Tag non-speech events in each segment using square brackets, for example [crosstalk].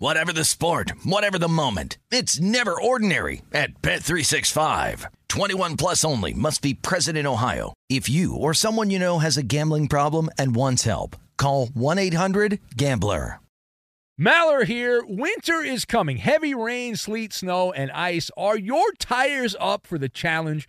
Whatever the sport, whatever the moment. It's never ordinary at Bet365. 21 plus only must be present in Ohio. If you or someone you know has a gambling problem and wants help, call 1-800-GAMBLER. Maller here. Winter is coming. Heavy rain, sleet, snow, and ice. Are your tires up for the challenge?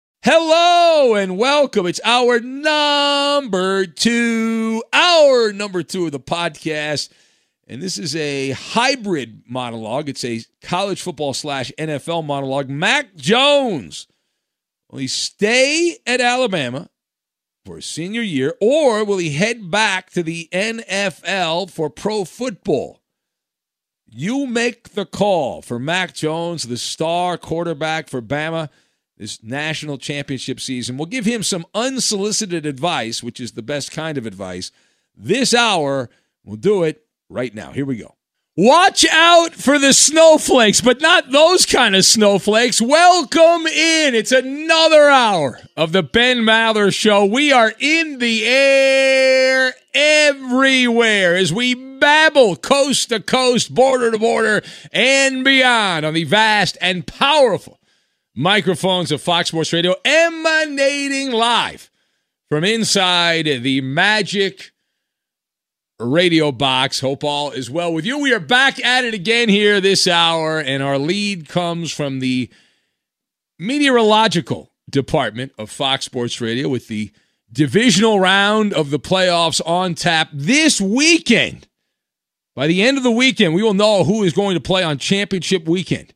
Hello and welcome. It's hour number two, hour number two of the podcast. And this is a hybrid monologue. It's a college football slash NFL monologue. Mac Jones. Will he stay at Alabama for his senior year, or will he head back to the NFL for pro football? You make the call for Mac Jones, the star quarterback for Bama this national championship season. We'll give him some unsolicited advice, which is the best kind of advice. This hour, we'll do it right now. Here we go. Watch out for the snowflakes, but not those kind of snowflakes. Welcome in. It's another hour of the Ben Maller Show. We are in the air everywhere as we babble coast to coast, border to border, and beyond on the vast and powerful microphones of Fox Sports Radio emanating live from inside the magic radio box. Hope all is well with you. We are back at it again here this hour, and our lead comes from the meteorological department of Fox Sports Radio with the divisional round of the playoffs on tap this weekend. By the end of the weekend, we will know who is going to play on championship weekend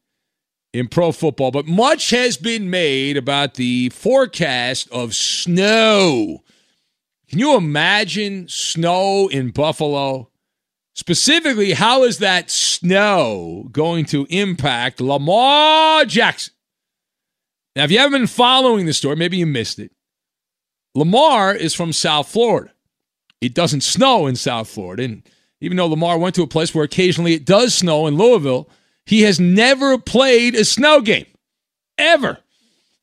in pro football. But much has been made about the forecast of snow. Can you imagine snow in Buffalo? Specifically, how is that snow going to impact Lamar Jackson? Now, if you haven't been following the story, maybe you missed it. Lamar is from South Florida. It doesn't snow in South Florida. And even though Lamar went to a place where occasionally it does snow in Louisville, he has never played a snow game, ever.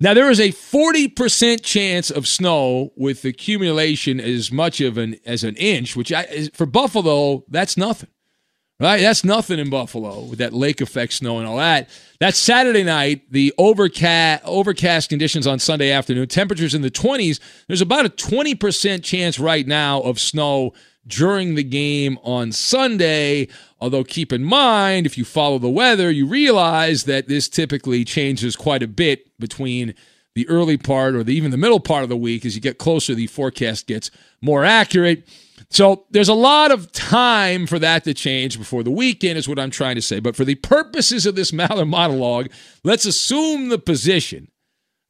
Now, there is a 40% chance of snow with accumulation as much of an as an inch, which I, for Buffalo, that's nothing. Right? That's nothing in Buffalo with that lake effect snow and all that. That's Saturday night, the overcast, overcast conditions on Sunday afternoon, temperatures in the 20s. There's about a 20% chance right now of snow during the game on Sunday. Although, keep in mind, if you follow the weather, you realize that this typically changes quite a bit between the early part or the, even the middle part of the week. As you get closer, the forecast gets more accurate. So there's a lot of time for that to change before the weekend, is what I'm trying to say. But for the purposes of this [laughs] Maller monologue, let's assume the position,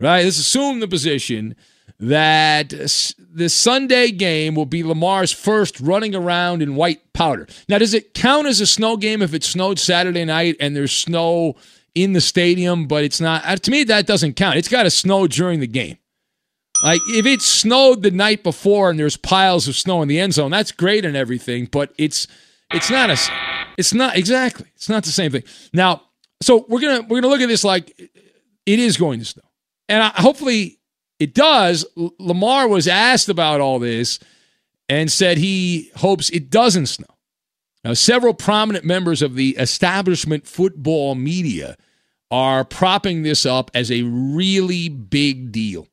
right? Let's assume the position that the Sunday game will be Lamar's first running around in white powder. Now, does it count as a snow game if it snowed Saturday night and there's snow in the stadium, but it's not? Uh, to me, that doesn't count. It's got to snow during the game. Like if it snowed the night before and there's piles of snow in the end zone, that's great and everything, but it's it's not a it's not exactly. It's not the same thing. Now, so we're to we're to look at this like it is going to snow. And I, hopefully it does. Lamar was asked about all this and said he hopes it doesn't snow. Now, several prominent members of the establishment football media are propping this up as a really big deal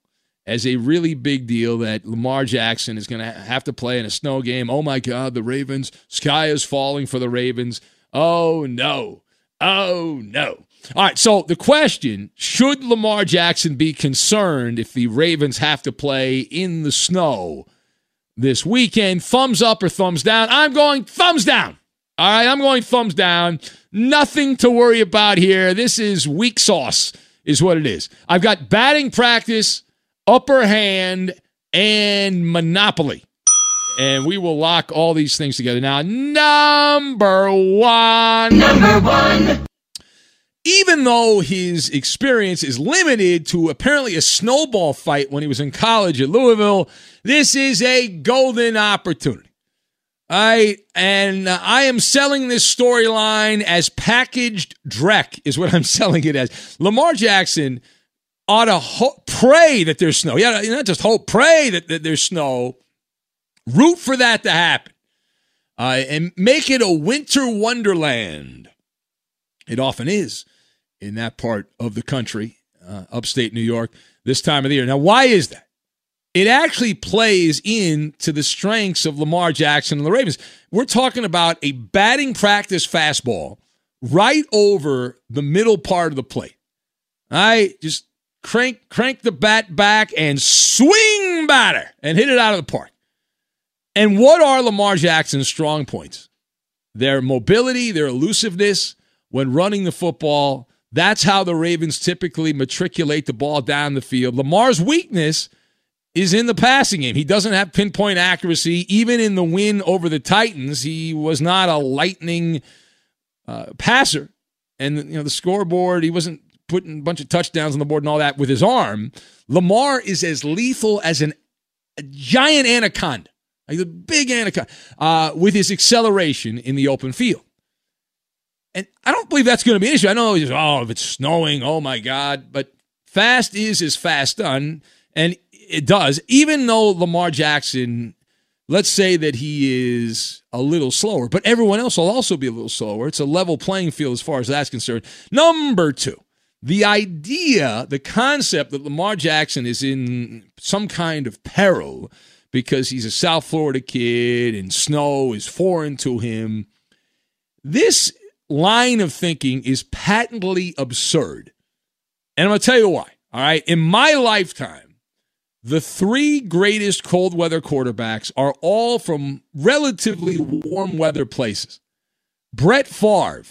as a really big deal that Lamar Jackson is going to have to play in a snow game. Oh my God, the Ravens. Sky is falling for the Ravens. Oh no. Oh no. All right, so the question should Lamar Jackson be concerned if the Ravens have to play in the snow this weekend? Thumbs up or thumbs down? I'm going thumbs down. All right, I'm going thumbs down. Nothing to worry about here. This is weak sauce, is what it is. I've got batting practice upper hand, and monopoly. And we will lock all these things together. Now, number one. Number one. Even though his experience is limited to apparently a snowball fight when he was in college at Louisville, this is a golden opportunity. I and I am selling this storyline as packaged dreck, is what [laughs] I'm selling it as. Lamar Jackson ought to ho- pray that there's snow. Yeah, not just hope, pray that, that there's snow. Root for that to happen. Uh, and make it a winter wonderland. It often is in that part of the country, uh, upstate New York, this time of the year. Now, why is that? It actually plays into the strengths of Lamar Jackson and the Ravens. We're talking about a batting practice fastball right over the middle part of the plate. Right, just crank crank the bat back and swing batter and hit it out of the park. And what are Lamar Jackson's strong points? Their mobility, their elusiveness when running the football. That's how the Ravens typically matriculate the ball down the field. Lamar's weakness is in the passing game. He doesn't have pinpoint accuracy. Even in the win over the Titans, he was not a lightning uh, passer. And you know the scoreboard, he wasn't putting a bunch of touchdowns on the board and all that with his arm. Lamar is as lethal as an, a giant anaconda, like a big anaconda, uh, with his acceleration in the open field. And I don't believe that's going to be an issue. I know, oh, if it's snowing, oh my God. But fast is as fast done. And it does, even though Lamar Jackson, let's say that he is a little slower, but everyone else will also be a little slower. It's a level playing field as far as that's concerned. Number two, the idea, the concept that Lamar Jackson is in some kind of peril because he's a South Florida kid and snow is foreign to him, this line of thinking is patently absurd. And I'm going to tell you why. All right. In my lifetime, the three greatest cold weather quarterbacks are all from relatively warm weather places. Brett Favre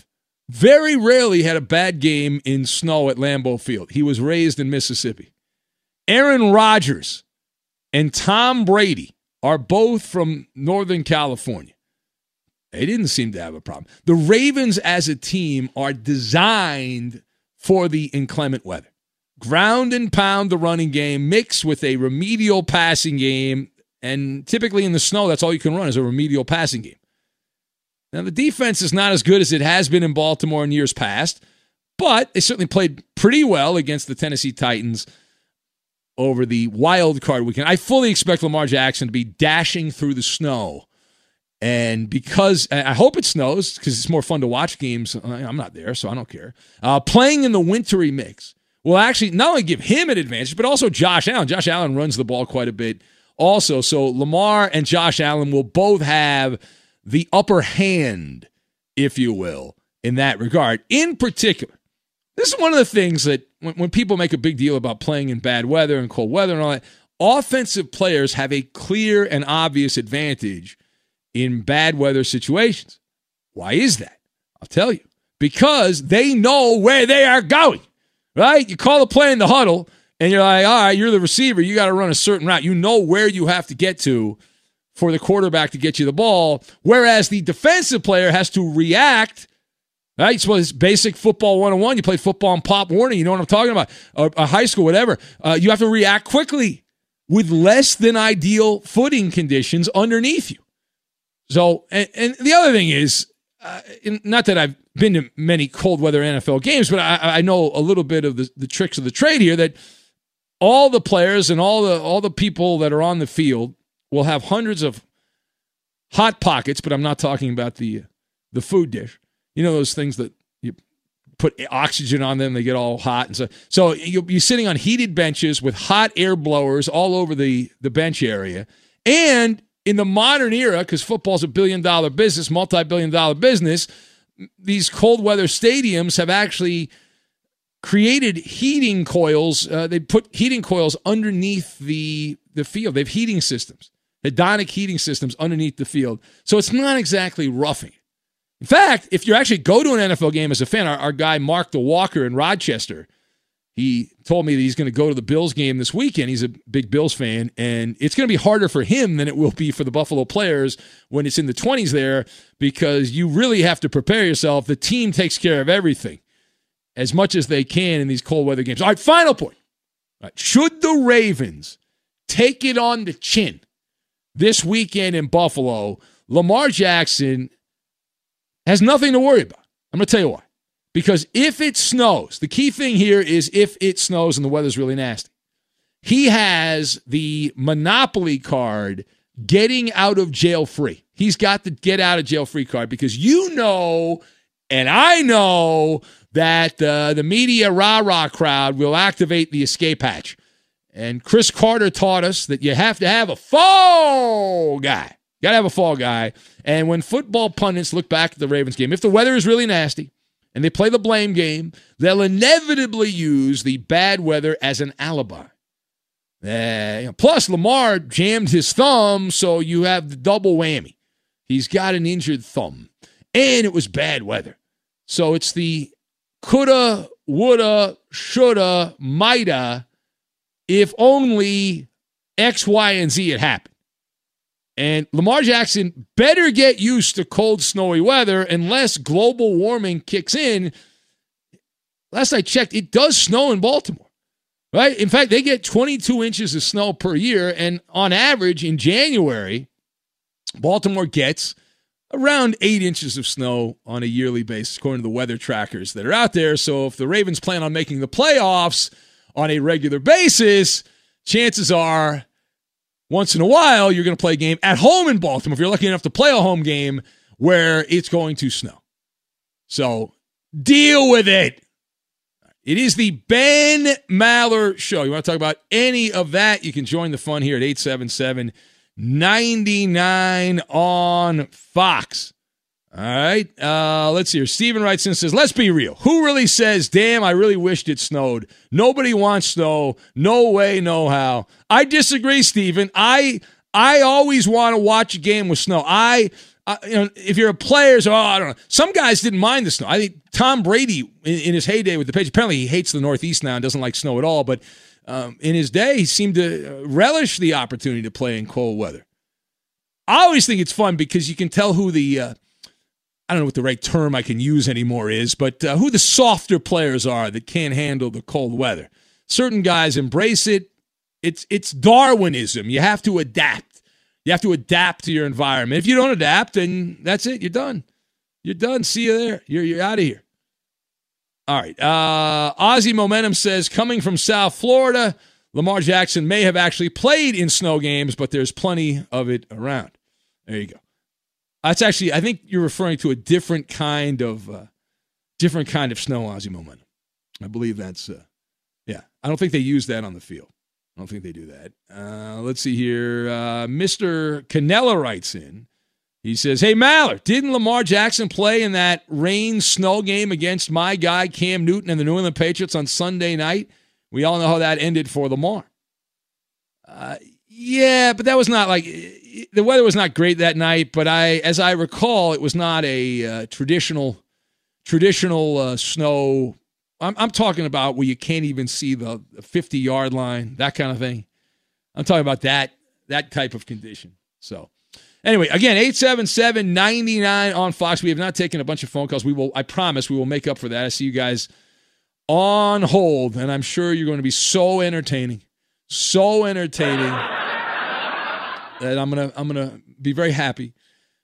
very rarely had a bad game in snow at Lambeau Field. He was raised in Mississippi. Aaron Rodgers and Tom Brady are both from Northern California. They didn't seem to have a problem. The Ravens as a team are designed for the inclement weather. Ground and pound the running game, mixed with a remedial passing game. And typically in the snow, that's all you can run is a remedial passing game. Now, the defense is not as good as it has been in Baltimore in years past, but they certainly played pretty well against the Tennessee Titans over the wild card weekend. I fully expect Lamar Jackson to be dashing through the snow. And because I hope it snows because it's more fun to watch games. I'm not there, so I don't care. Uh, playing in the wintry mix will actually not only give him an advantage, but also Josh Allen. Josh Allen runs the ball quite a bit also. So Lamar and Josh Allen will both have the upper hand, if you will, in that regard. In particular, This is one of the things that when, when people make a big deal about playing in bad weather and cold weather and all that, offensive players have a clear and obvious advantage in bad weather situations. Why is that? I'll tell you. Because they know where they are going, right? You call a play in the huddle, and you're like, all right, you're the receiver. You got to run a certain route. You know where you have to get to for the quarterback to get you the ball. Whereas the defensive player has to react. Right? So it's basic football 101. You play football in Pop Warner. You know what I'm talking about. A high school, whatever. Uh, you have to react quickly with less than ideal footing conditions underneath you. So, and, and the other thing is, uh, not that I've been to many cold weather NFL games, but I, I know a little bit of the, the tricks of the trade here that all the players and all the all the people that are on the field will have hundreds of hot pockets, but I'm not talking about the the food dish. You know those things that you put oxygen on them, they get all hot and so. So you'll be sitting on heated benches with hot air blowers all over the the bench area, and in the modern era, because football's a billion dollar business, multi billion dollar business, these cold weather stadiums have actually created heating coils. Uh, they put heating coils underneath the the field. They have heating systems, hydronic heating systems underneath the field. So it's not exactly roughing. In fact, if you actually go to an NFL game as a fan, our, our guy Mark the Walker in Rochester, he told me that he's going to go to the Bills game this weekend. He's a big Bills fan, and it's going to be harder for him than it will be for the Buffalo players when it's in the 20s there because you really have to prepare yourself. The team takes care of everything as much as they can in these cold weather games. All right, final point. Right. Should the Ravens take it on the chin this weekend in Buffalo, Lamar Jackson has nothing to worry about. I'm going to tell you why. Because if it snows, the key thing here is if it snows and the weather's really nasty. He has the monopoly card getting out of jail free. He's got the get out of jail free card because you know, and I know that uh, the media rah rah crowd will activate the escape hatch. And Cris Carter taught us that you have to have a fall guy. You got to have a fall guy. And when football pundits look back at the Ravens game, if the weather is really nasty and they play the blame game, they'll inevitably use the bad weather as an alibi. Uh, plus, Lamar jammed his thumb, so you have the double whammy. He's got an injured thumb, and it was bad weather. So it's the coulda, woulda, shoulda, mighta, if only X, Y, and Z had happened. And Lamar Jackson better get used to cold, snowy weather unless global warming kicks in. Last I checked, it does snow in Baltimore, right? In fact, they get 22 inches of snow per year. And on average, in January, Baltimore gets around eight inches of snow on a yearly basis, according to the weather trackers that are out there. So if the Ravens plan on making the playoffs on a regular basis, chances are once in a while you're going to play a game at home in Baltimore if you're lucky enough to play a home game where it's going to snow. So deal with it. It is the Ben Maller Show. You want to talk about any of that? You can join the fun here at 877 99 on Fox. All right. Uh, let's see here. Steven writes and says, Let's be real. Who really says, Damn, I really wished it snowed? Nobody wants snow. No way, no how. I disagree, Steven. I I always want to watch a game with snow. I, I you know, if you're a player, so oh, I don't know. Some guys didn't mind the snow. I think Tom Brady in, in his heyday with the Patriots, apparently he hates the Northeast now and doesn't like snow at all, but um, in his day, he seemed to relish the opportunity to play in cold weather. I always think it's fun because you can tell who the uh, I don't know what the right term I can use anymore is, but uh, who the softer players are that can't handle the cold weather. Certain guys embrace it. It's it's Darwinism. You have to adapt. You have to adapt to your environment. If you don't adapt, then that's it. You're done. You're done. See you there. You're you're out of here. All right. Uh, Aussie Momentum says coming from South Florida, Lamar Jackson may have actually played in snow games, but there's plenty of it around. There you go. That's actually, I think you're referring to a different kind of, uh, different kind of snow Aussie momentum. I believe that's, uh, yeah. I don't think they use that on the field. I don't think they do that. Uh, let's see here. Uh, Mr. Canella writes in. He says, Hey, Maller, didn't Lamar Jackson play in that rain snow game against my guy Cam Newton and the New England Patriots on Sunday night? We all know how that ended for Lamar. Yeah, but that was not like the weather was not great that night. But I, as I recall, it was not a uh, traditional traditional uh, snow. I'm, I'm talking about where you can't even see the 50 yard line, that kind of thing. I'm talking about that that type of condition. So. Anyway, again, 877-99 on Fox. We have not taken a bunch of phone calls. We will, I promise, we will make up for that. I see you guys on hold, and I'm sure you're going to be so entertaining, so entertaining that I'm gonna I'm gonna be very happy.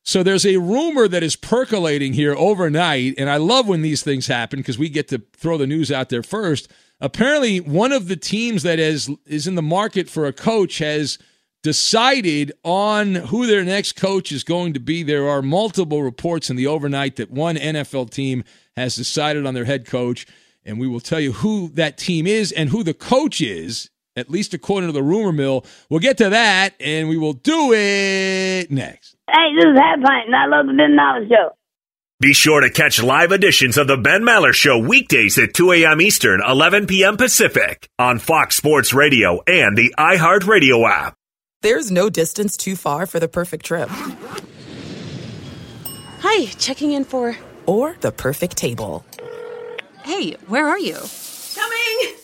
So there's a rumor that is percolating here overnight, and I love when these things happen because we get to throw the news out there first. Apparently, one of the teams that is is in the market for a coach has decided on who their next coach is going to be. There are multiple reports in the overnight that one NFL team has decided on their head coach, and we will tell you who that team is and who the coach is, at least according to the rumor mill. We'll get to that, and we will do it next. Hey, this is Half Pint, and I love the Ben Maller Show. Be sure to catch live editions of the Ben Maller Show weekdays at 2 a.m. Eastern, 11 p.m. Pacific on Fox Sports Radio and the iHeartRadio app. There's no distance too far for the perfect trip. Hi, checking in for. Or the perfect table. Hey, where are you? Coming!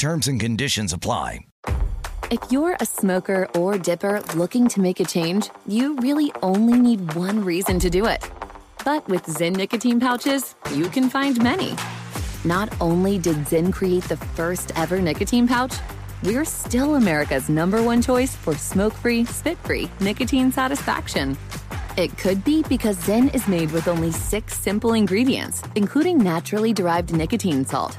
Terms and conditions apply. If you're a smoker or dipper looking to make a change, you really only need one reason to do it. But with Zyn nicotine pouches, you can find many. Not only did Zyn create the first ever nicotine pouch, we're still America's number one choice for smoke free, spit free nicotine satisfaction. It could be because Zyn is made with only six simple ingredients, including naturally derived nicotine salt.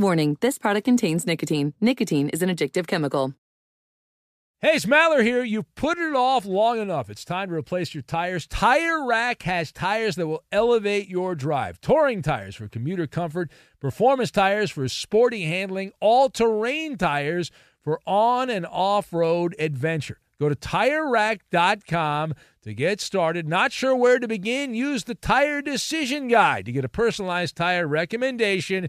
Warning, this product contains nicotine. Nicotine is an addictive chemical. Hey, it's Maller here. You've put it off long enough. It's time to replace your tires. Tire Rack has tires that will elevate your drive. Touring tires for commuter comfort, performance tires for sporty handling, all-terrain tires for on and off-road adventure. Go to TireRack.com to get started. Not sure where to begin? Use the Tire Decision Guide to get a personalized tire recommendation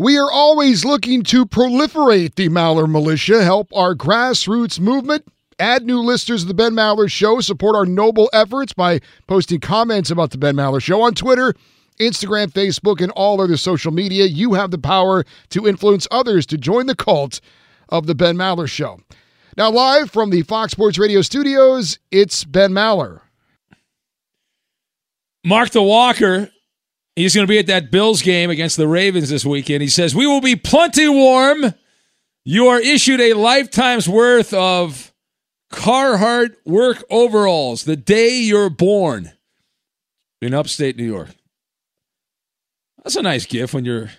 We are always looking to proliferate the Maller Militia, help our grassroots movement, add new listeners to the Ben Maller Show, support our noble efforts by posting comments about the Ben Maller Show on Twitter, Instagram, Facebook, and all other social media. You have the power to influence others to join the cult of the Ben Maller Show. Now, live from the Fox Sports Radio studios, it's Ben Maller. Mark the Walker He's going to be at that Bills game against the Ravens this weekend. He says, We will be plenty warm. You are issued a lifetime's worth of Carhartt work overalls the day you're born in upstate New York. That's a nice gift when you're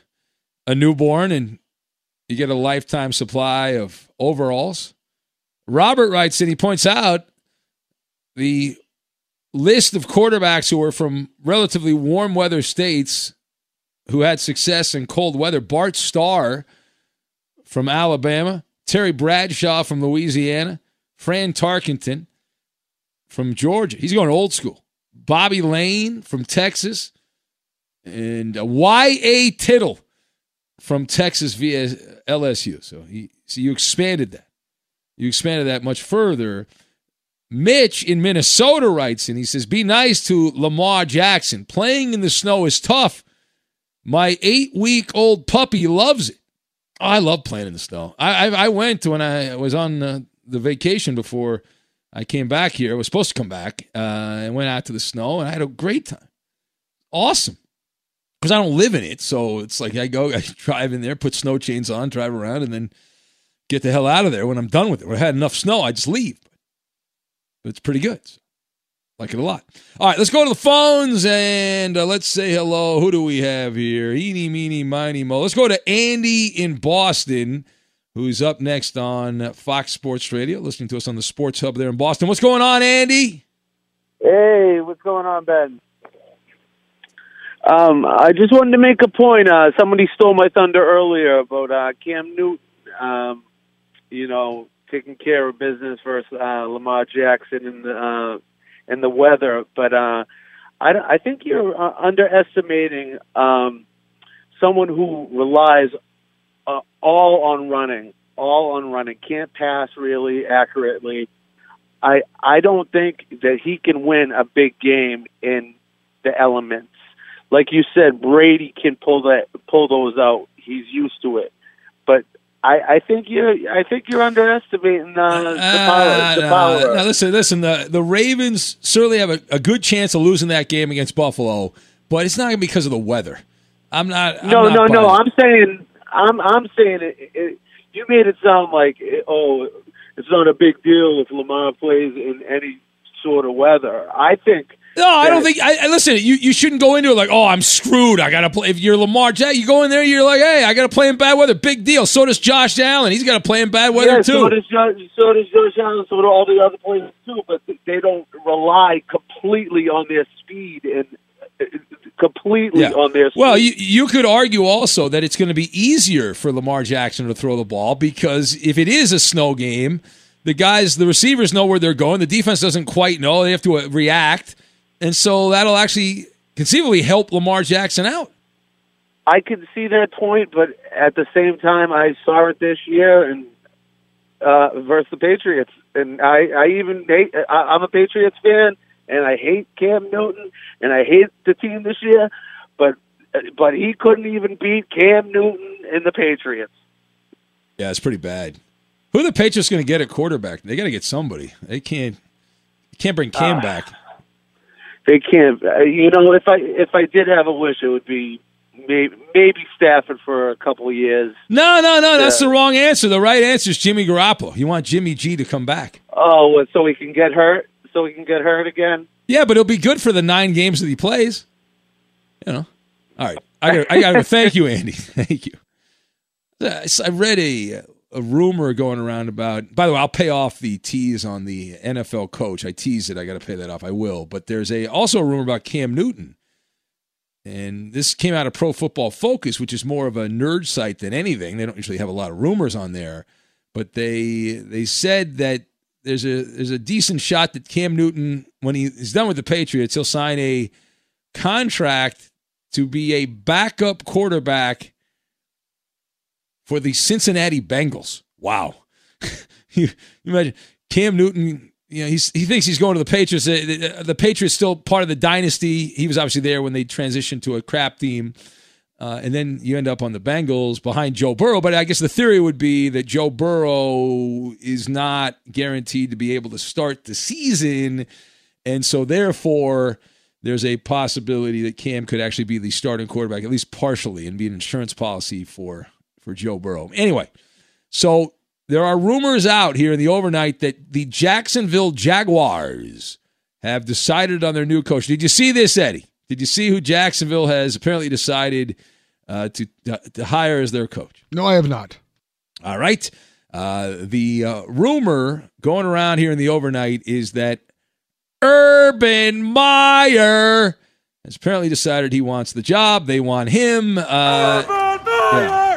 a newborn and you get a lifetime supply of overalls. Robert writes and he points out the list of quarterbacks who were from relatively warm weather states who had success in cold weather. Bart Starr from Alabama, Terry Bradshaw from Louisiana, Fran Tarkenton from Georgia. He's going old school. Bobby Layne from Texas, and Y.A. Tittle from Texas via LSU. So, he, so you expanded that. You expanded that much further Mitch in Minnesota writes and he says, Be nice to Lamar Jackson. Playing in the snow is tough. My eight week old puppy loves it. Oh, I love playing in the snow. I, I, I went when I was on uh, the vacation before I came back here. I was supposed to come back uh, and went out to the snow and I had a great time. Awesome. Because I don't live in it. So it's like I go, [laughs] I drive in there, put snow chains on, drive around, and then get the hell out of there when I'm done with it. When I had enough snow, I just leave. It's pretty good. Like it a lot. All right, let's go to the phones and uh, let's say hello. Who do we have here? Eeny, meeny, miny, mo. Let's go to Andy in Boston, who's up next on Fox Sports Radio, listening to us on the Sports Hub there in Boston. What's going on, Andy? Hey, what's going on, Ben? Um, I just wanted to make a point. Uh, somebody stole my thunder earlier about uh, Cam Newton. Um, you know, taking care of business versus uh, Lamar Jackson and the uh, and the weather. But uh, I I think you're uh, underestimating um, someone who relies uh, all on running, all on running, can't pass really accurately. I I don't think that he can win a big game in the elements. Like you said, Brady can pull that pull those out. He's used to it. But I, I think you I think you're underestimating uh, the power. The power. Now listen, listen. The the Ravens certainly have a, a, good chance of losing that game against Buffalo, but it's not gonna be because of the weather. I'm not. I'm no, not no, no. I'm saying I'm I'm saying it, it, You made it sound like oh, it's not a big deal if Lamar plays in any sort of weather. I think no, I don't think. I, I, listen. You you shouldn't go into it like, oh, I'm screwed. I gotta play. If you're Lamar Jack, you go in there. You're like, hey, I gotta play in bad weather. Big deal. So does Josh Allen. He's got to play in bad weather yeah, too. So does Josh, so does Josh Allen. So do all the other players too. But they don't rely completely on their speed and uh, completely yeah. on their. Speed. Well, you you could argue also that it's going to be easier for Lamar Jackson to throw the ball because if it is a snow game, the guys, the receivers know where they're going. The defense doesn't quite know. They have to uh, react and so that'll actually conceivably help Lamar Jackson out. I can see that point, but at the same time, I saw it this year and uh, versus the Patriots, and I, I even hate. I, I'm a Patriots fan, and I hate Cam Newton, and I hate the team this year. But but he couldn't even beat Cam Newton and the Patriots. Yeah, it's pretty bad. Who are the Patriots going to get at quarterback? They got to get somebody. They can't can't bring Cam Uh, back. They can't. Uh, you know, if I if I did have a wish, it would be maybe, maybe Stafford for a couple of years. No, no, no. That's the wrong answer. The right answer is Jimmy Garoppolo. You want Jimmy G to come back. Oh, so he can get hurt. So he can get hurt again. Yeah, but it'll be good for the nine games that he plays. You know. All right. I got. I got to [laughs] thank you, Andy. [laughs] Thank you. Uh, I read a a rumor going around about. By the way, I'll pay off the tease on the NFL coach. I tease it. I got to pay that off. I will. But there's a also a rumor about Cam Newton, and this came out of Pro Football Focus, which is more of a nerd site than anything. They don't usually have a lot of rumors on there, but they they said that there's a there's a decent shot that Cam Newton, when he is done with the Patriots, he'll sign a contract to be a backup quarterback for the Cincinnati Bengals. Wow. [laughs] you, you imagine Cam Newton, you know, he's, he thinks he's going to the Patriots. The, the, the Patriots still part of the dynasty. He was obviously there when they transitioned to a crap team. Uh, and then you end up on the Bengals behind Joe Burrow. But I guess the theory would be that Joe Burrow is not guaranteed to be able to start the season. And so, therefore, there's a possibility that Cam could actually be the starting quarterback, at least partially, and be an insurance policy for, for Joe Burrow. Anyway, so there are rumors out here in the overnight that the Jacksonville Jaguars have decided on their new coach. Did you see this, Eddie? Did you see who Jacksonville has apparently decided uh, to to hire as their coach? No, I have not. All right. Uh, the uh, rumor going around here in the overnight is that Urban Meyer has apparently decided he wants the job. They want him. Uh, yeah. Yeah.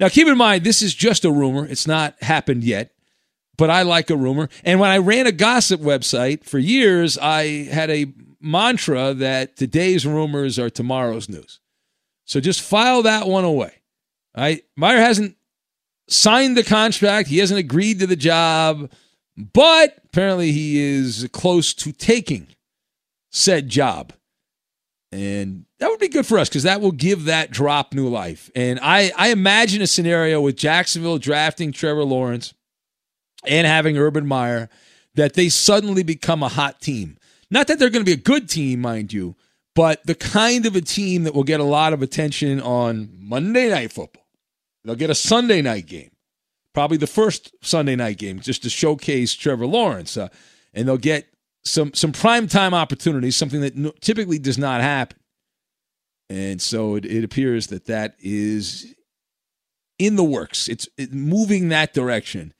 Now, keep in mind, this is just a rumor. It's not happened yet, but I like a rumor. And when I ran a gossip website for years, I had a mantra that today's rumors are tomorrow's news. So just file that one away. All right. Meyer hasn't signed the contract, he hasn't agreed to the job, but apparently he is close to taking said job. And that would be good for us because that will give that drop new life. And I, I imagine a scenario with Jacksonville drafting Trevor Lawrence and having Urban Meyer that they suddenly become a hot team. Not that they're going to be a good team, mind you, but the kind of a team that will get a lot of attention on Monday Night Football. They'll get a Sunday night game, probably the first Sunday night game, just to showcase Trevor Lawrence. Uh, and they'll get some some prime time opportunities, something that no, typically does not happen. And so it, it appears that that is in the works. It's it, moving that direction.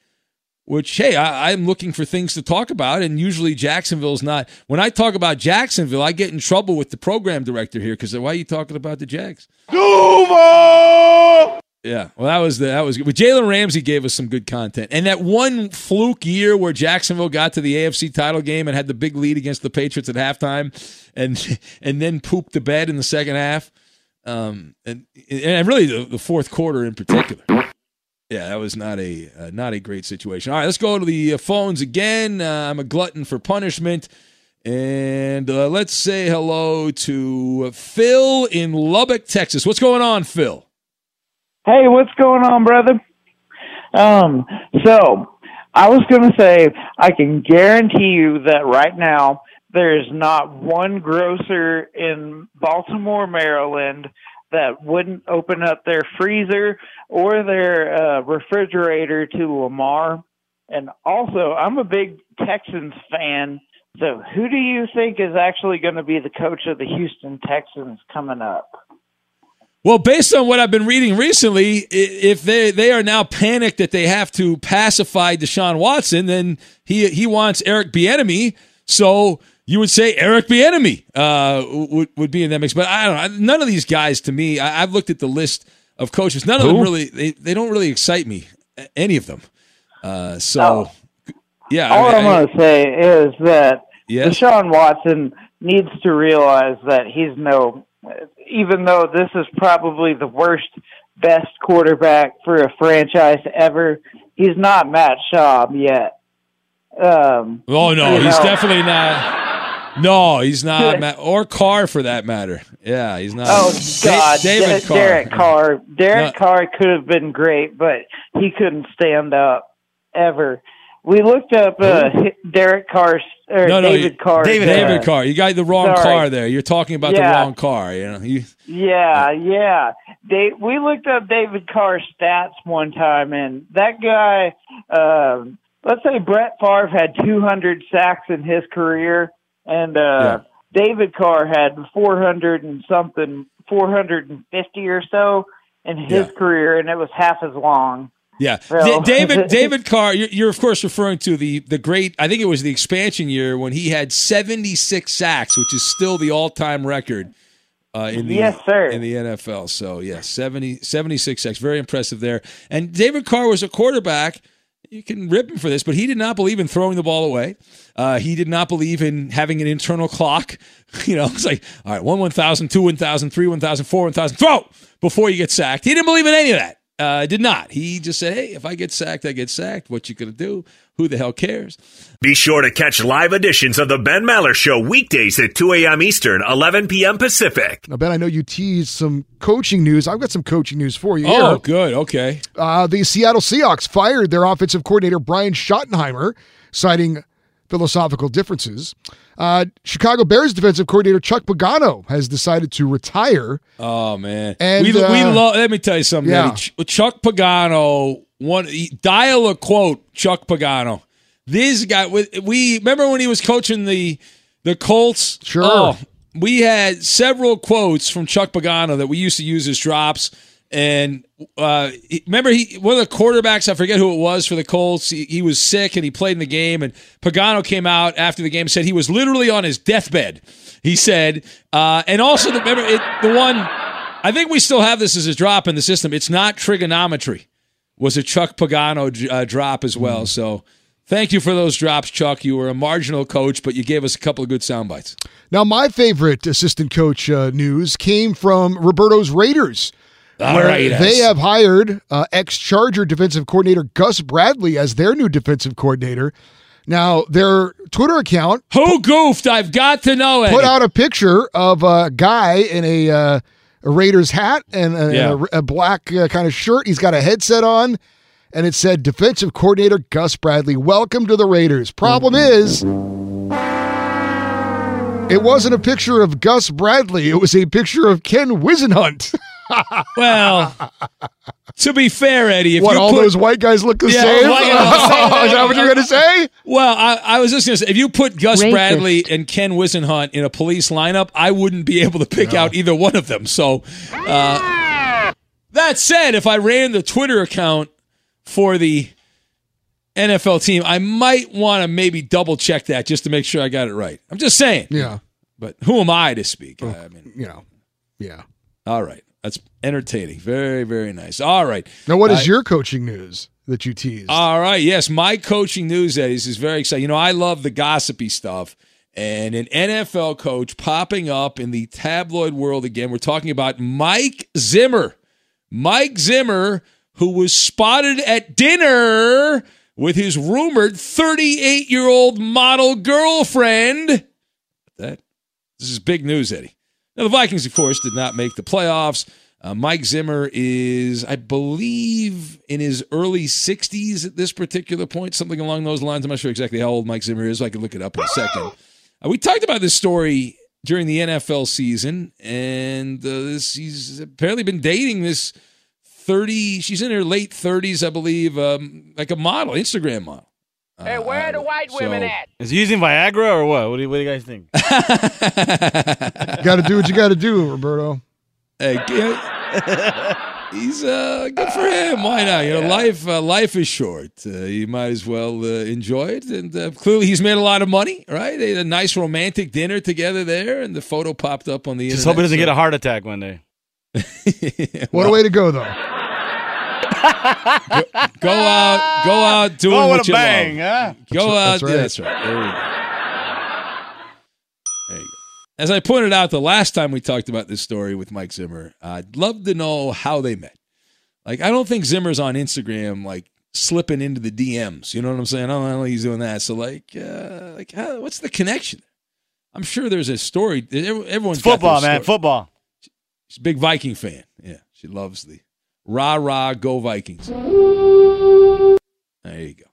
Which hey, I, I'm looking for things to talk about, and usually Jacksonville's not. When I talk about Jacksonville, I get in trouble with the program director here because why are you talking about the Jags? Duval! Yeah, well, that was the, that was good. But Jalen Ramsey gave us some good content, and that one fluke year where Jacksonville got to the AFC title game and had the big lead against the Patriots at halftime, and [laughs] and then pooped the bed in the second half, um, and and really the, the fourth quarter in particular. Yeah, that was not a uh, not a great situation. All right, let's go to the uh, phones again. Uh, I'm a glutton for punishment, and uh, let's say hello to Phil in Lubbock, Texas. What's going on, Phil? Hey, what's going on, brother? Um, so I was going to say I can guarantee you that right now there's not one grocer in Baltimore, Maryland that wouldn't open up their freezer or their uh, refrigerator to Lamar. And also, I'm a big Texans fan. So, who do you think is actually going to be the coach of the Houston Texans coming up? Well, based on what I've been reading recently, if they they are now panicked that they have to pacify Deshaun Watson, then he he wants Eric Bieniemy. So you would say Eric Bieniemy uh, would would be in that mix. But I don't know. None of these guys, to me, I, I've looked at the list of coaches. None of them really they, they don't really excite me. Any of them. Uh, so yeah, All I- I'm going to say is that Yes? Deshaun Watson needs to realize that he's no, even though this is probably the worst, best quarterback for a franchise ever, he's not Matt Schaub yet. Um, Oh no, he's know. definitely not. No, he's not. Ma- or Carr for that matter. Yeah, he's not. Oh Da- God, David Da- Carr. Derek Carr. Derek No. Carr could have been great, but he couldn't stand up ever. We looked up uh, Derek Carr or No, no, David Carr. David Carr. You got the wrong Sorry. car there. You're talking about the wrong car. You know. You, Yeah, yeah. They, we looked up David Carr's stats one time, and that guy, um, let's say Brett Favre had 200 sacks in his career, and uh, David Carr had 400 and something, 450 or so in his career, and it was half as long. Yeah, [laughs] David David Carr. You're, you're of course referring to the the great. I think it was the expansion year when he had 76 sacks, which is still the all time record. Uh, in the Yes, sir. in the NFL. So yeah, 70, 76 sacks, very impressive there. And David Carr was a quarterback. You can rip him for this, but he did not believe in throwing the ball away. Uh, he did not believe in having an internal clock. [laughs] You know, it's like all right, one one thousand, two one thousand, three one thousand, four one thousand, throw before you get sacked. He didn't believe in any of that. Uh, did not. He just said, "Hey, if I get sacked, I get sacked. What you gonna do? Who the hell cares?" Be sure to catch live editions of The Ben Maller Show weekdays at 2 a.m. Eastern, 11 p.m. Pacific. Now, Ben, I know you teased some coaching news. I've got some coaching news for you. Oh, here. good. Okay. Uh, the Seattle Seahawks fired their offensive coordinator, Brian Schottenheimer, citing philosophical differences. Uh, Chicago Bears defensive coordinator Chuck Pagano has decided to retire. Oh man, And, we we uh, love. Let me tell you something. yeah. Eddie. Chuck Pagano. One dial a quote. Chuck Pagano. This guy. with- We remember when he was coaching the the Colts. Sure. Oh, we had several quotes from Chuck Pagano that we used to use as drops. And uh, remember, he one of the quarterbacks. I forget who it was for the Colts. He, he was sick and he played in the game. And Pagano came out after the game and said he was literally on his deathbed. He said, uh, and also the, remember it, the one. I think we still have this as a drop in the system. It's not trigonometry. Was a Chuck Pagano uh, drop as well. So thank you for those drops, Chuck. You were a marginal coach, but you gave us a couple of good sound bites. Now, my favorite assistant coach uh, news came from Roberto's Raiders. The where Raiders. they have hired uh, ex-Charger defensive coordinator Gus Bradley as their new defensive coordinator. Now, their Twitter account Who goofed? I've got to know it. put out a picture of a guy in a, uh, a Raiders hat and a, Yeah. and a- a black uh, kind of shirt. He's got a headset on, and it said "Defensive Coordinator Gus Bradley, welcome to the Raiders." Problem is, it wasn't a picture of Gus Bradley. It was a picture of Ken Whisenhunt. [laughs] Well, to be fair, Eddie, if what you all put, those white guys look the Yeah, same? white- yeah, [laughs] Is that what you're going to say? Well, I, I was just going to say, if you put Gus Racist. Bradley and Ken Whisenhunt in a police lineup, I wouldn't be able to pick out either one of them. So, uh, that said, if I ran the Twitter account for the NFL team, I might want to maybe double check that just to make sure I got it right. I'm just saying. Yeah. But who am I to speak? I mean, you know, yeah. All right. That's entertaining. Very, very nice. All right. Now, what is Uh, your coaching news that you teased? All right. Yes, my coaching news, Eddie, is very exciting. You know, I love the gossipy stuff. And an NFL coach popping up in the tabloid world again. We're talking about Mike Zimmer. Mike Zimmer, who was spotted at dinner with his rumored 38 year old model girlfriend. That this is big news, Eddie. Now, the Vikings, of course, did not make the playoffs. Uh, Mike Zimmer is, I believe, in his early 60s at this particular point, something along those lines. I'm not sure exactly how old Mike Zimmer is. I can look it up in a second. Uh, we talked about this story during the NFL season, and uh, this, he's apparently been dating this 30, she's in her late 30s, I believe, um, like a model, Instagram model. Hey, where are the white women so- at? Is he using Viagra or what? What do you, what do you guys think? [laughs] got to do what you got to do, Roberto. Hey, g- he's uh, good for him. Why not? You know, life uh, life is short. Uh, you might as well uh, enjoy it. And uh, clearly, he's made a lot of money. Right? They had a nice romantic dinner together there, and the photo popped up on the Just internet. hope he doesn't so- get a heart attack one day. [laughs] What a way to go, though. Go out, go out doing Go with what a you bang, love. huh? Go That's out. right. yeah, That's right. There we go. You go. As I pointed out the last time we talked about this story with Mike Zimmer, I'd love to know how they met. Like, I don't think Zimmer's on Instagram like slipping into the DMs. You know what I'm saying? I don't know he's doing that. So like, uh, like, how, what's the connection? I'm sure there's a story. Everyone's It's football, got man. story. Football. She's a big Viking fan. Yeah, she loves the rah rah go Vikings. There you go.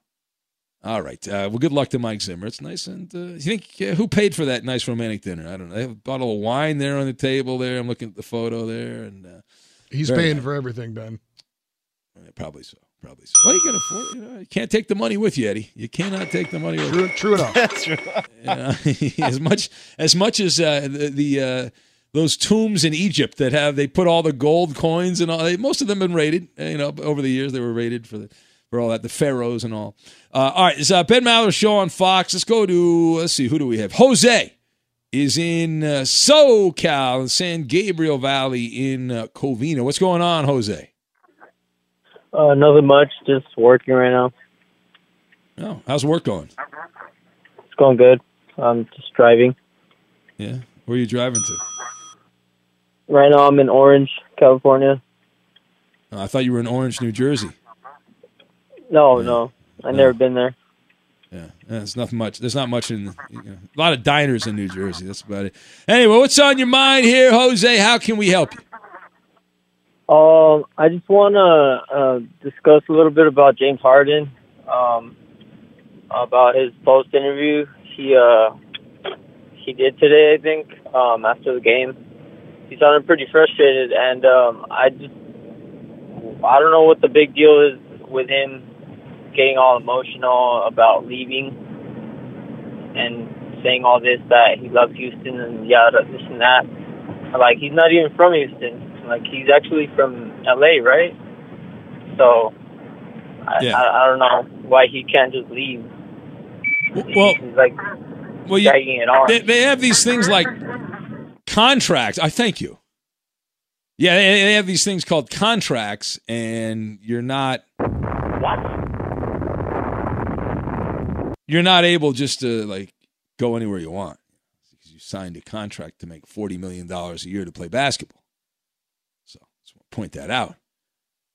All right. Uh, well, good luck to Mike Zimmer. It's nice. And uh, you think uh, who paid for that nice romantic dinner? I don't know. They have a bottle of wine there on the table. There, I'm looking at the photo there, and uh, He's paying nice. for everything, Ben. Yeah, probably so. Probably so. Well, you can afford. You, know, you can't take the money with you, Eddie. You cannot take the money with you. True, true enough. [laughs] That's true. You know, [laughs] as much as much as uh, the, the uh, those tombs in Egypt that have they put all the gold coins and all. They, most of them have been rated. uh, You know, over the years they were raided for the for all that, the pharaohs and all. Uh, all right, it's uh, Ben Maller show on Fox. Let's go to let's see who do we have? Jose is in uh, SoCal, San Gabriel Valley in uh, Covina. What's going on, Jose? Uh, nothing much. Just working right now. Oh, how's work going? It's going good. I'm just driving. Yeah, where are you driving to? Right now, I'm in Orange, California. Uh, I thought you were in Orange, New Jersey. No, no, I've never been there. Yeah, there's it's nothing much. There's not much in you know, a lot of diners in New Jersey. That's about it. Anyway, what's on your mind here, Jose? How can we help you? Um, I just want to uh, discuss a little bit about James Harden. Um, about his post interview he uh he did today. I think um after the game, he sounded pretty frustrated, and um I just I don't know what the big deal is with him getting all emotional about leaving and saying all this that he loves Houston and yeah this and that. Like he's not even from Houston. Like he's actually from LA, right? So I, Yeah. I, I don't know why he can't just leave. Well, he's like well, you, dragging it on. they, they have these things like contracts. I thank you. Yeah, they, have these things called contracts, and you're not What? you're not able just to like go anywhere you want because you signed a contract to make forty million dollars a year to play basketball. So just want to point that out.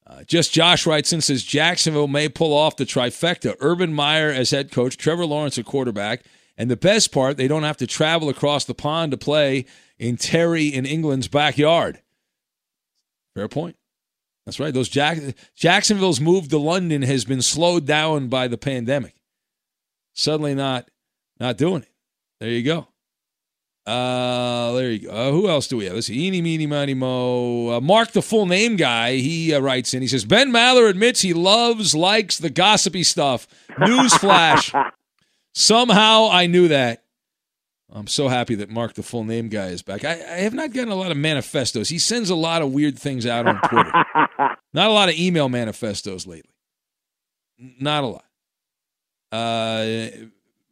Uh, just Josh writes in says Jacksonville may pull off the trifecta: Urban Meyer as head coach, Trevor Lawrence a quarterback, and the best part, they don't have to travel across the pond to play in Terry in England's backyard. Fair point. That's right. Those Jack- Jacksonville's move to London has been slowed down by the pandemic. Suddenly, not not doing it. There you go. Uh, there you go. Uh, who else do we have? Let's see. Eeny, meeny, miny, mo. Uh, Mark, the full name guy, he uh, writes in. He says Ben Maller admits he loves, likes the gossipy stuff. Newsflash. [laughs] Somehow I knew that. I'm so happy that Mark, the full name guy, is back. I, I have not gotten a lot of manifestos. He sends a lot of weird things out on Twitter. [laughs] not a lot of email manifestos lately. Not a lot. Uh,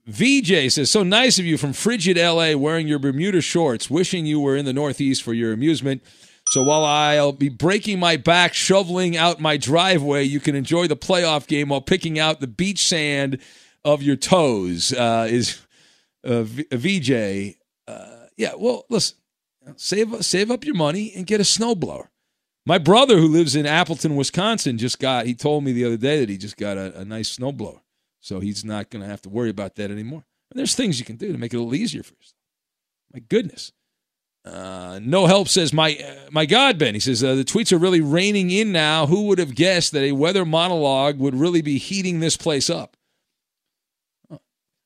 VJ says, so nice of you from frigid LA wearing your Bermuda shorts, wishing you were in the Northeast for your amusement. So while I'll be breaking my back shoveling out my driveway, you can enjoy the playoff game while picking out the beach sand of your toes. Uh, is uh, VJ? Uh, yeah. Well, listen, save save up your money and get a snowblower. My brother, who lives in Appleton, Wisconsin, just got. He told me the other day that he just got a, a nice snowblower, so he's not going to have to worry about that anymore. And there's things you can do to make it a little easier for yourself. My goodness. Uh, no help says my uh, my God, Ben. He says uh, the tweets are really raining in now. Who would have guessed that a weather monologue would really be heating this place up?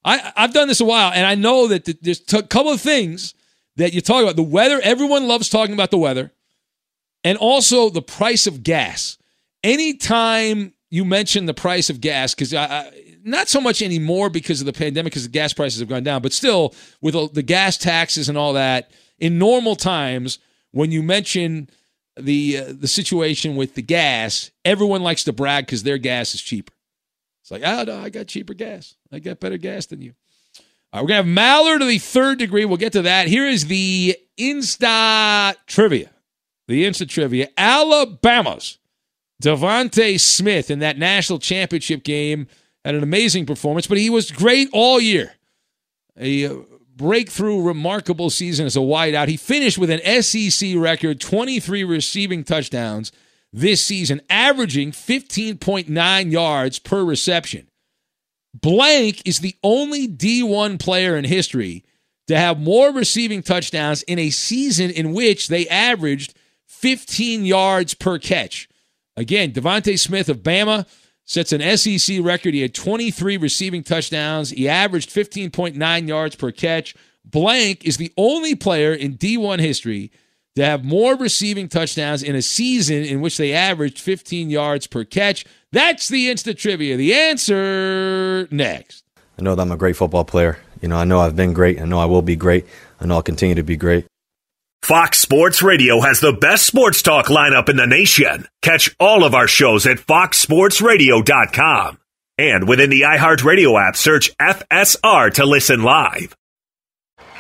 I I've done this a while, and I know that th- there's a couple of things that you talk about. The weather. Everyone loves talking about the weather, and also the price of gas. Anytime you mention the price of gas, because not so much anymore because of the pandemic, because the gas prices have gone down, but still with the gas taxes and all that. In normal times, when you mention the uh, the situation with the gas, everyone likes to brag because their gas is cheaper. It's like, oh, no, I got cheaper gas. I got better gas than you. All right, we're going to have Maller to the third degree. We'll get to that. Here is the Insta trivia. The Insta trivia. Alabama's DeVonta Smith in that national championship game had an amazing performance, but he was great all year. A uh, breakthrough, remarkable season as a wideout. He finished with an SEC record 23 receiving touchdowns. This season, averaging 15.9 yards per reception. Blank is the only D1 player in history to have more receiving touchdowns in a season in which they averaged 15 yards per catch. Again, DeVonta Smith of Bama sets an SEC record. He had 23 receiving touchdowns. He averaged 15.9 yards per catch. Blank is the only player in D1 history to have more receiving touchdowns in a season in which they averaged 15 yards per catch. That's the instant trivia. The answer next. I know that I'm a great football player. You know, I know I've been great. I know I will be great. I know I'll continue to be great. Fox Sports Radio has the best sports talk lineup in the nation. Catch all of our shows at foxsportsradio.com. And within the iHeartRadio app, search FSR to listen live.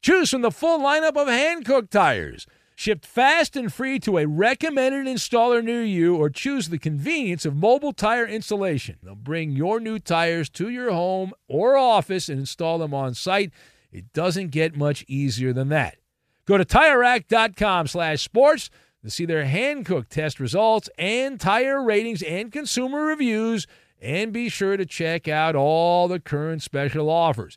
Choose from the full lineup of Hankook tires. Shipped fast and free to a recommended installer near you, or choose the convenience of mobile tire installation. They'll bring your new tires to your home or office and install them on site. It doesn't get much easier than that. Go to TireRack.com slash sports to see their Hankook test results and tire ratings and consumer reviews, and be sure to check out all the current special offers.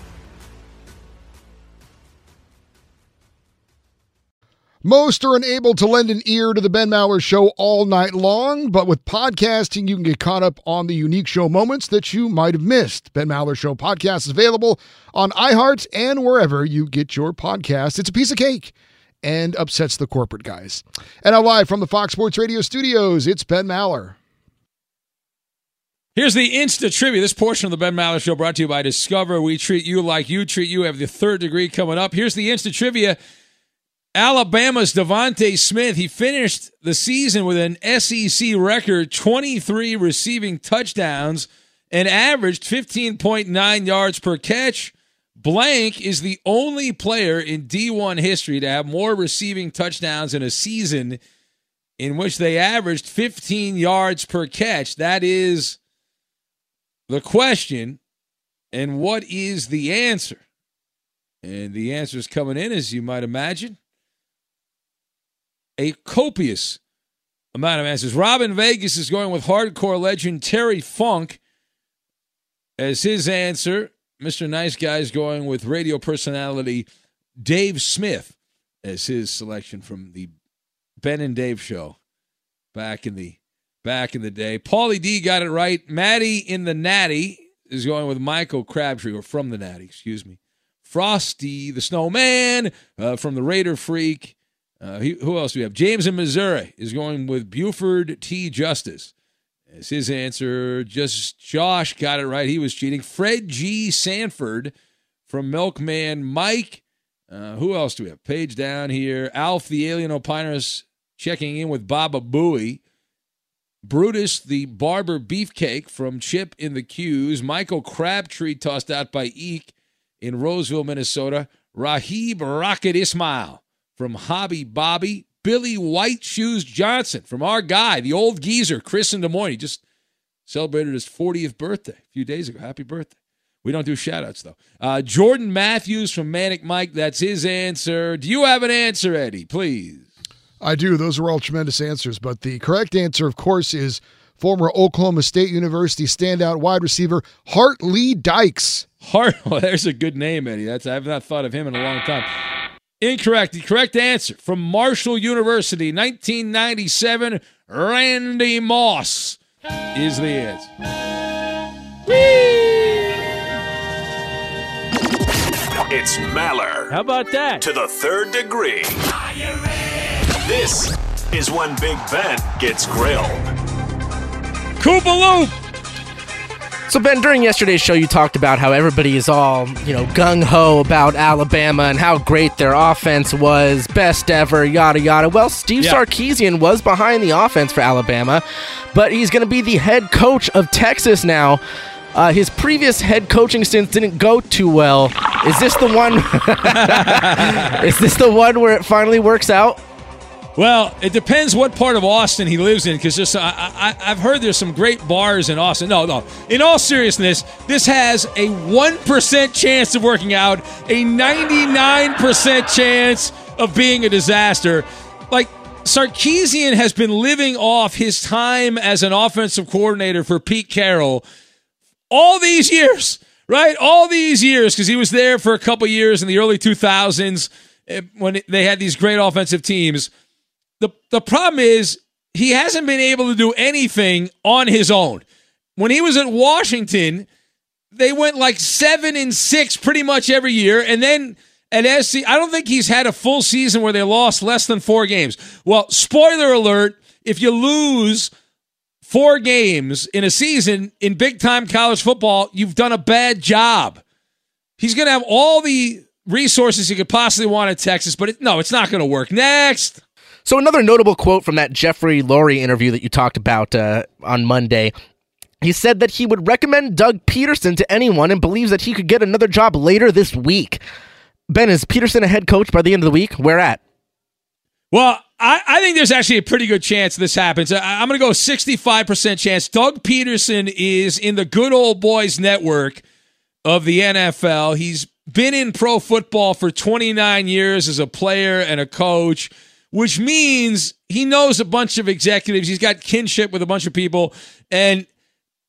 Most are unable to lend an ear to the Ben Maller Show all night long, but with podcasting, you can get caught up on the unique show moments that you might have missed. Ben Maller Show podcast is available on iHeart and wherever you get your podcast. It's a piece of cake and upsets the corporate guys. And now, live from the Fox Sports Radio studios, it's Ben Maller. Here's the Insta trivia. This portion of the Ben Maller Show brought to you by Discover. We treat you like you treat you. Have the third degree coming up. Here's the Insta trivia. Alabama's DeVonta Smith, he finished the season with an SEC record 23 receiving touchdowns and averaged 15.9 yards per catch. Blank is the only player in D1 history to have more receiving touchdowns in a season in which they averaged 15 yards per catch. That is the question. And what is the answer? And the answer is coming in, as you might imagine a copious amount of answers. Robin Vegas is going with hardcore legend Terry Funk as his answer. Mr. Nice Guy is going with radio personality Dave Smith as his selection from the Ben and Dave show back in the back in the day. Paulie D got it right. Maddie in the Natty is going with Michael Crabtree, or from the Natty, excuse me. Frosty the Snowman uh, from the Raider Freak uh, who else do we have? James in Missouri is going with Buford T. Justice. As his answer, just Josh got it right. He was cheating. Fred G. Sanford from Milkman. Mike, uh, who else do we have? Page down here. Alf the Alien Opiners checking in with Baba Booey. Brutus the Barber Beefcake from Chip in the Q's. Michael Crabtree tossed out by Eek in Roseville, Minnesota. Raghib Rocket Ismail from Hobby Bobby. Billy White Shoes Johnson from our guy, the old geezer, Chris in Des Moines. He just celebrated his 40th birthday a few days ago. Happy birthday. We don't do shout outs, though. Uh, Jordan Matthews from Manic Mike. That's his answer. Do you have an answer, Eddie? Please. I do. Those are all tremendous answers. But the correct answer, of course, is former Oklahoma State University standout wide receiver Hart Lee Dykes. Hart, [laughs] well, there's a good name, Eddie. That's I have not thought of him in a long time. Incorrect. The correct answer from Marshall University, 1997, Randy Moss is the answer. It's Maller. How about that? To the third degree. This is when Big Ben gets grilled. Koopaloop! So Ben, during yesterday's show, you talked about how everybody is all, you know, gung ho about Alabama and how great their offense was, best ever, yada yada. Well, Steve Yeah. Sarkisian was behind the offense for Alabama, but he's going to be the head coach of Texas now. Uh, his previous head coaching stints didn't go too well. Is this the one? [laughs] is this the one where it finally works out? Well, it depends what part of Austin he lives in, because I, I've heard there's some great bars in Austin. No, no. In all seriousness, this has a one percent chance of working out, a ninety-nine percent chance of being a disaster. Like Sarkisian has been living off his time as an offensive coordinator for Pete Carroll all these years, right? All these years, because he was there for a couple years in the early 2000s eh, when they had these great offensive teams. The, the problem is he hasn't been able to do anything on his own. When he was at Washington, they went like seven and six pretty much every year. And then at SC, I don't think he's had a full season where they lost less than four games. Well, spoiler alert if you lose four games in a season in big time college football, you've done a bad job. He's going to have all the resources he could possibly want at Texas, but it, no, it's not going to work. Next. So another notable quote from that Jeffrey Lurie interview that you talked about uh, on Monday. He said that he would recommend Doug Pederson to anyone and believes that he could get another job later this week. Ben, is Pederson a head coach by the end of the week? Where at? Well, I, I think there's actually a pretty good chance this happens. I, I'm going to go 65% chance. Doug Pederson is in the good old boys network of the NFL. He's been in pro football for 29 years as a player and a coach, which means he knows a bunch of executives. He's got kinship with a bunch of people. And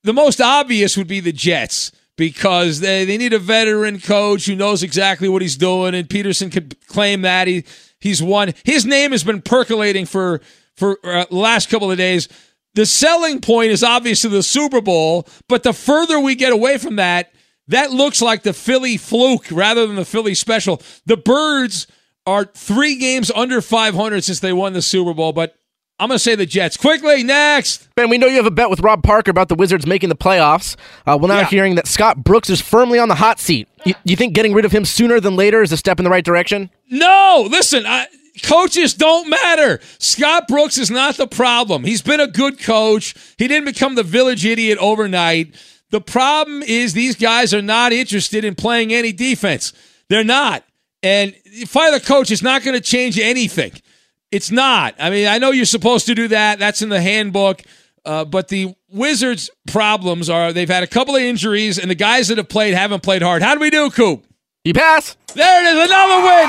the most obvious would be the Jets because they, they need a veteran coach who knows exactly what he's doing. And Pederson could claim that. He, he's won. His name has been percolating for for uh, last couple of days. The selling point is obviously the Super Bowl, but the further we get away from that, that looks like the Philly fluke rather than the Philly special. The Birds are three games under 500 since they won the Super Bowl, but I'm going to say the Jets. Quickly, next. Ben, we know you have a bet with Rob Parker about the Wizards making the playoffs. Uh, we're now Yeah. hearing that Scott Brooks is firmly on the hot seat. You, you think getting rid of him sooner than later is a step in the right direction? No, listen, I, coaches don't matter. Scott Brooks is not the problem. He's been a good coach. He didn't become the village idiot overnight. The problem is these guys are not interested in playing any defense. They're not. And fire the coach is not going to change anything. It's not. I mean, I know you're supposed to do that. That's in the handbook. Uh, but the Wizards' problems are they've had a couple of injuries, and the guys that have played haven't played hard. How do we do, Coop? You pass. There it is, another win.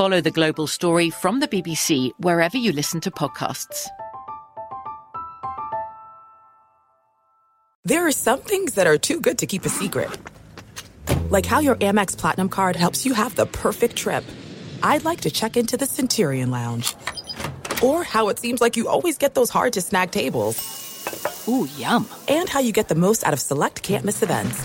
Follow The Global Story from the BBC wherever you listen to podcasts. There are some things that are too good to keep a secret. Like how your Amex Platinum card helps you have the perfect trip. I'd like to check into the Centurion Lounge. Or how it seems like you always get those hard to snag tables. Ooh, yum. And how you get the most out of select can't miss events.